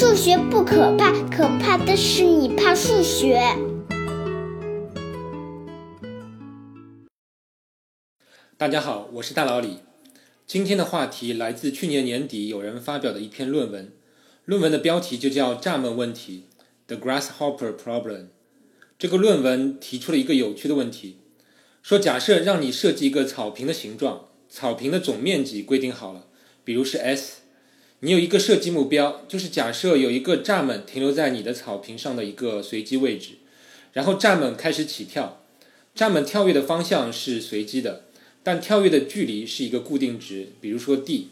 数学不可怕，可怕的是你怕数学。大家好，我是大老李。今天的话题来自去年年底有人发表的一篇论文，论文的标题就叫“蚱蜢问题 ”（The Grasshopper Problem）。这个论文提出了一个有趣的问题，说假设让你设计一个草坪的形状，草坪的总面积规定好了，比如是 S。你有一个设计目标，就是假设有一个蚱蜢停留在你的草坪上的一个随机位置，然后蚱蜢开始起跳，蚱蜢跳跃的方向是随机的，但跳跃的距离是一个固定值，比如说 d。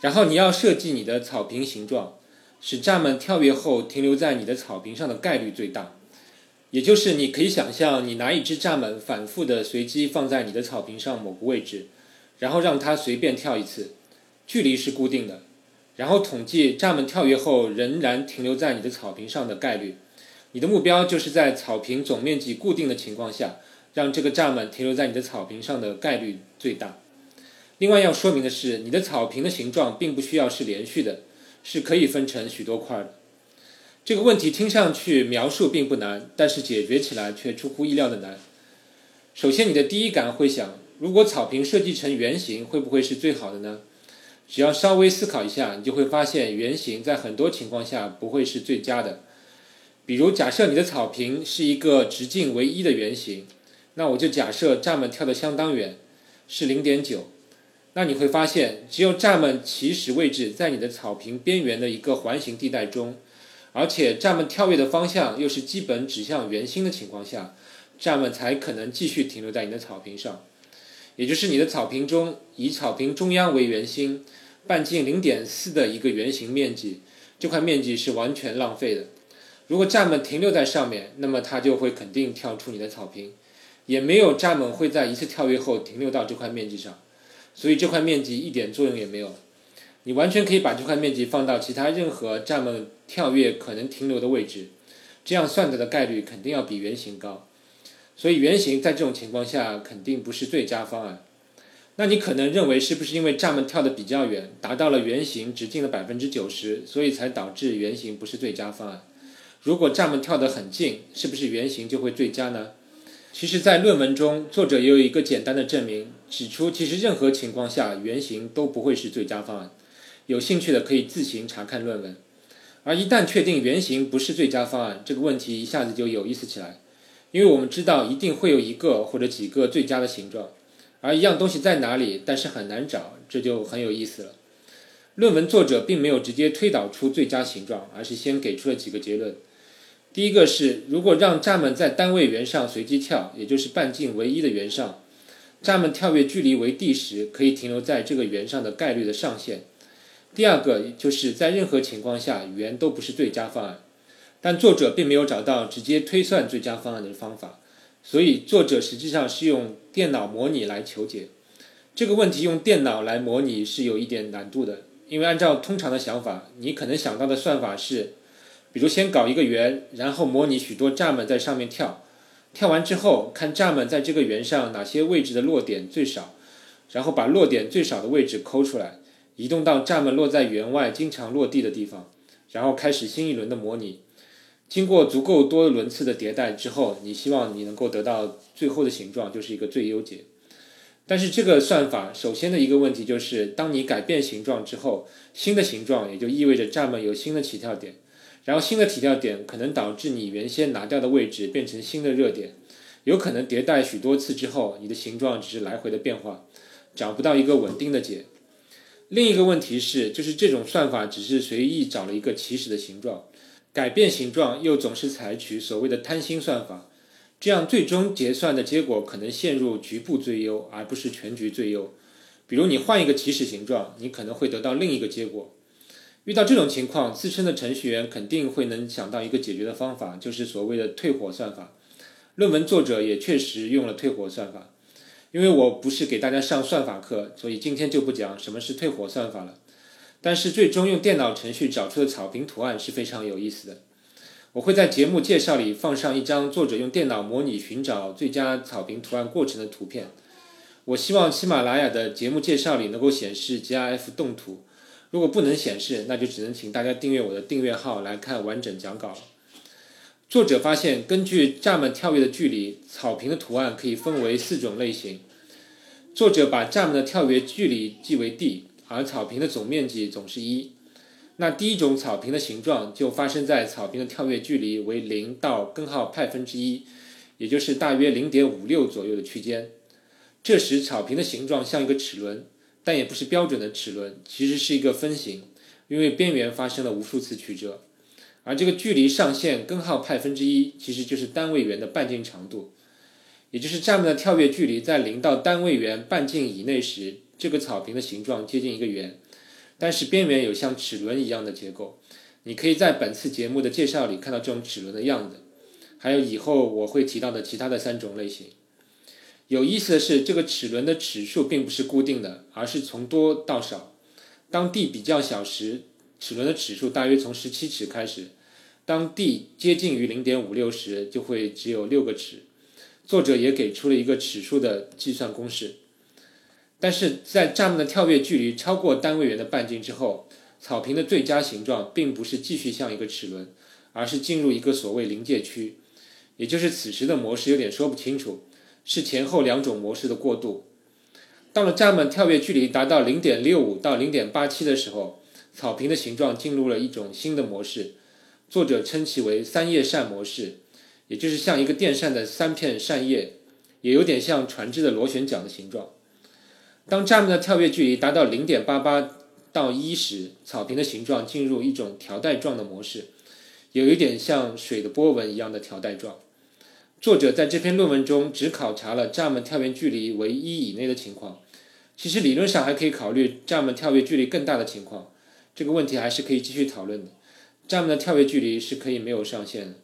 然后你要设计你的草坪形状，使蚱蜢跳跃后停留在你的草坪上的概率最大。也就是你可以想象，你拿一只蚱蜢反复的随机放在你的草坪上某个位置，然后让它随便跳一次，距离是固定的。然后统计蚱蜢跳跃后仍然停留在你的草坪上的概率。你的目标就是在草坪总面积固定的情况下，让这个蚱蜢停留在你的草坪上的概率最大。另外要说明的是，你的草坪的形状并不需要是连续的，是可以分成许多块的。这个问题听上去描述并不难，但是解决起来却出乎意料的难。首先，你的第一感会想，如果草坪设计成圆形，会不会是最好的呢？只要稍微思考一下，你就会发现圆形在很多情况下不会是最佳的。比如，假设你的草坪是一个直径为一的圆形，那我就假设蚱蜢跳得相当远，是零点九。那你会发现，只有蚱蜢起始位置在你的草坪边缘的一个环形地带中，而且蚱蜢跳跃的方向又是基本指向圆心的情况下，蚱蜢才可能继续停留在你的草坪上。也就是你的草坪中以草坪中央为圆心，半径零点四的一个圆形面积，这块面积是完全浪费的。如果蚱蜢停留在上面，那么它就会肯定跳出你的草坪，也没有蚱蜢会在一次跳跃后停留到这块面积上，所以这块面积一点作用也没有。你完全可以把这块面积放到其他任何蚱蜢跳跃可能停留的位置，这样算得的概率肯定要比圆形高。所以圆形在这种情况下肯定不是最佳方案。那你可能认为是不是因为蚱蜢跳得比较远，达到了圆形直径的百分之九十，所以才导致圆形不是最佳方案？如果蚱蜢跳得很近，是不是圆形就会最佳呢？其实，在论文中，作者也有一个简单的证明，指出其实任何情况下圆形都不会是最佳方案。有兴趣的可以自行查看论文。而一旦确定圆形不是最佳方案，这个问题一下子就有意思起来。因为我们知道一定会有一个或者几个最佳的形状，而一样东西在哪里，但是很难找，这就很有意思了。论文作者并没有直接推导出最佳形状，而是先给出了几个结论。第一个是，如果让蚱蜢在单位圆上随机跳，也就是半径为一的圆上，蚱蜢跳跃距离为 d 时，可以停留在这个圆上的概率的上限。第二个就是在任何情况下，圆都不是最佳方案。但作者并没有找到直接推算最佳方案的方法，所以作者实际上是用电脑模拟来求解。这个问题用电脑来模拟是有一点难度的，因为按照通常的想法，你可能想到的算法是，比如先搞一个圆，然后模拟许多蚱蜢在上面跳，跳完之后看蚱蜢在这个圆上哪些位置的落点最少，然后把落点最少的位置抠出来，移动到蚱蜢落在圆外经常落地的地方，然后开始新一轮的模拟。经过足够多轮次的迭代之后，你希望你能够得到最后的形状就是一个最优解。但是这个算法首先的一个问题就是，当你改变形状之后，新的形状也就意味着蚱蜢有新的起跳点，然后新的起跳点可能导致你原先拿掉的位置变成新的热点，有可能迭代许多次之后，你的形状只是来回的变化，找不到一个稳定的解。另一个问题是，就是这种算法只是随意找了一个起始的形状。改变形状又总是采取所谓的贪心算法，这样最终结算的结果可能陷入局部最优，而不是全局最优。比如你换一个起始形状，你可能会得到另一个结果。遇到这种情况，资深的程序员肯定会能想到一个解决的方法，就是所谓的退火算法。论文作者也确实用了退火算法。因为我不是给大家上算法课，所以今天就不讲什么是退火算法了。但是最终用电脑程序找出的草坪图案是非常有意思的。我会在节目介绍里放上一张作者用电脑模拟寻找最佳草坪图案过程的图片。我希望喜马拉雅的节目介绍里能够显示 GIF 动图，如果不能显示，那就只能请大家订阅我的订阅号来看完整讲稿了。作者发现，根据蚱蜢跳跃的距离，草坪的图案可以分为四种类型。作者把蚱蜢的跳跃距离记为 d，而草坪的总面积总是一。那第一种草坪的形状就发生在草坪的跳跃距离为零到根号派分之一，也就是大约零点五六左右的区间。这时草坪的形状像一个齿轮，但也不是标准的齿轮，其实是一个分形，因为边缘发生了无数次曲折。而这个距离上限根号派分之一，其实就是单位圆的半径长度，也就是蚱蜢的跳跃距离在零到单位圆半径以内时，这个草坪的形状接近一个圆。但是边缘有像齿轮一样的结构，你可以在本次节目的介绍里看到这种齿轮的样子，还有以后我会提到的其他的三种类型。有意思的是，这个齿轮的齿数并不是固定的，而是从多到少。当 d 比较小时，齿轮的齿数大约从十七齿开始；当 d 接近于零点五六时，就会只有六个齿。作者也给出了一个齿数的计算公式。但是在蚱蜢的跳跃距离超过单位圆的半径之后，草坪的最佳形状并不是继续像一个齿轮，而是进入一个所谓临界区，也就是此时的模式有点说不清楚，是前后两种模式的过渡。到了蚱蜢跳跃距离达到零点六五到零点八七的时候，草坪的形状进入了一种新的模式，作者称其为三叶扇模式，也就是像一个电扇的三片扇叶，也有点像船只的螺旋桨的形状。当蚱蜢的跳跃距离达到零点八八到一时，草坪的形状进入一种条带状的模式，有一点像水的波纹一样的条带状。作者在这篇论文中只考察了蚱蜢跳跃距离为一以内的情况，其实理论上还可以考虑蚱蜢跳跃距离更大的情况，这个问题还是可以继续讨论的。蚱蜢的跳跃距离是可以没有上限的，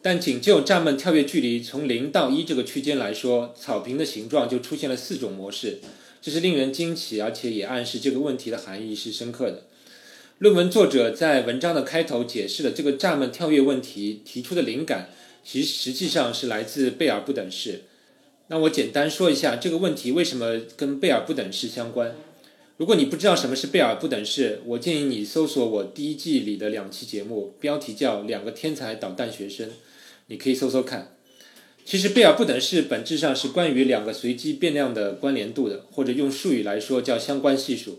但仅就蚱蜢跳跃距离从零到一这个区间来说，草坪的形状就出现了四种模式。这是令人惊奇，而且也暗示这个问题的含义是深刻的。论文作者在文章的开头解释了这个蚱蜢跳跃问题提出的灵感，其实际上是来自贝尔不等式。那我简单说一下这个问题为什么跟贝尔不等式相关。如果你不知道什么是贝尔不等式，我建议你搜索我第一季里的两期节目，标题叫《两个天才导弹学生》，你可以搜搜看。其实贝尔不等式本质上是关于两个随机变量的关联度的，或者用术语来说叫相关系数。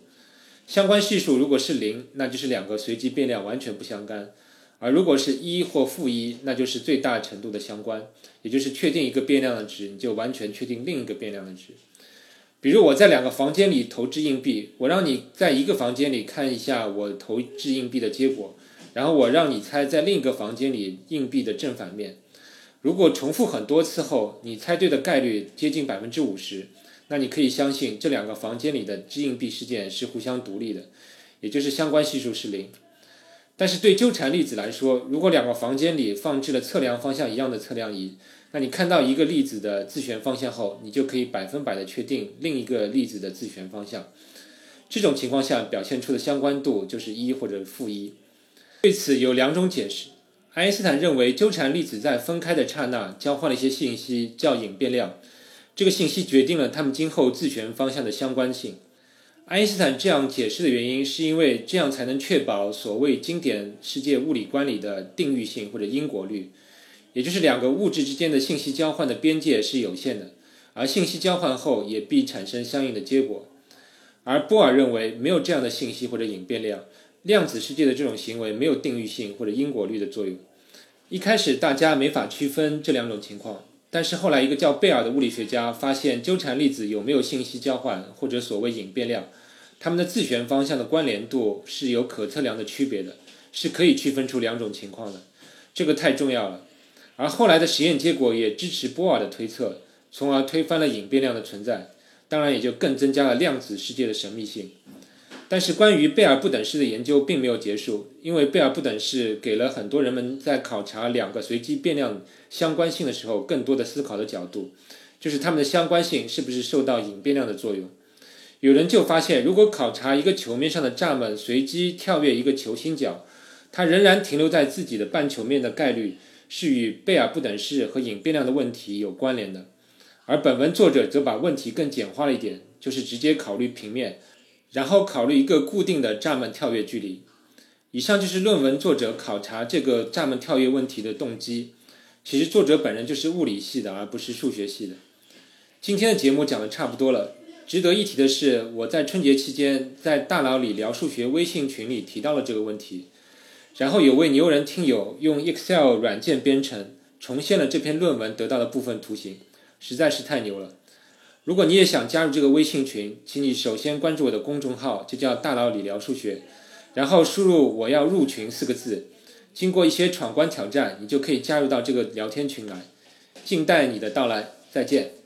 相关系数如果是零，那就是两个随机变量完全不相干；而如果是一或负一，那就是最大程度的相关，也就是确定一个变量的值，你就完全确定另一个变量的值。比如我在两个房间里投掷硬币，我让你在一个房间里看一下我投掷硬币的结果，然后我让你猜在另一个房间里硬币的正反面。如果重复很多次后，你猜对的概率接近百分之五十，那你可以相信这两个房间里的掷硬币事件是互相独立的，也就是相关系数是零。但是对纠缠粒子来说，如果两个房间里放置了测量方向一样的测量仪，那你看到一个粒子的自旋方向后，你就可以百分百的确定另一个粒子的自旋方向。这种情况下表现出的相关度就是一或者负一。对此有两种解释。爱因斯坦认为，纠缠粒子在分开的刹那交换了一些信息，叫隐变量。这个信息决定了它们今后自旋方向的相关性。爱因斯坦这样解释的原因，是因为这样才能确保所谓经典世界物理观里的定域性或者因果律，也就是两个物质之间的信息交换的边界是有限的，而信息交换后也必产生相应的结果。而波尔认为，没有这样的信息或者隐变量。量子世界的这种行为没有定域性或者因果律的作用。一开始大家没法区分这两种情况，但是后来一个叫贝尔的物理学家发现，纠缠粒子有没有信息交换或者所谓隐变量，它们的自旋方向的关联度是有可测量的区别的，是可以区分出两种情况的。这个太重要了。而后来的实验结果也支持波尔的推测，从而推翻了隐变量的存在，当然也就更增加了量子世界的神秘性。但是，关于贝尔不等式的研究并没有结束，因为贝尔不等式给了很多人们在考察两个随机变量相关性的时候更多的思考的角度，就是它们的相关性是不是受到隐变量的作用。有人就发现，如果考察一个球面上的蚱蜢随机跳跃一个球心角，它仍然停留在自己的半球面的概率是与贝尔不等式和隐变量的问题有关联的。而本文作者则把问题更简化了一点，就是直接考虑平面。然后考虑一个固定的闸门跳跃距离。以上就是论文作者考察这个闸门跳跃问题的动机。其实作者本人就是物理系的，而不是数学系的。今天的节目讲的差不多了。值得一提的是，我在春节期间在大佬里聊数学微信群里提到了这个问题，然后有位牛人听友用 Excel 软件编程重现了这篇论文得到的部分图形，实在是太牛了。如果你也想加入这个微信群，请你首先关注我的公众号，就叫大佬理疗数学，然后输入“我要入群”四个字，经过一些闯关挑战，你就可以加入到这个聊天群来。静待你的到来，再见。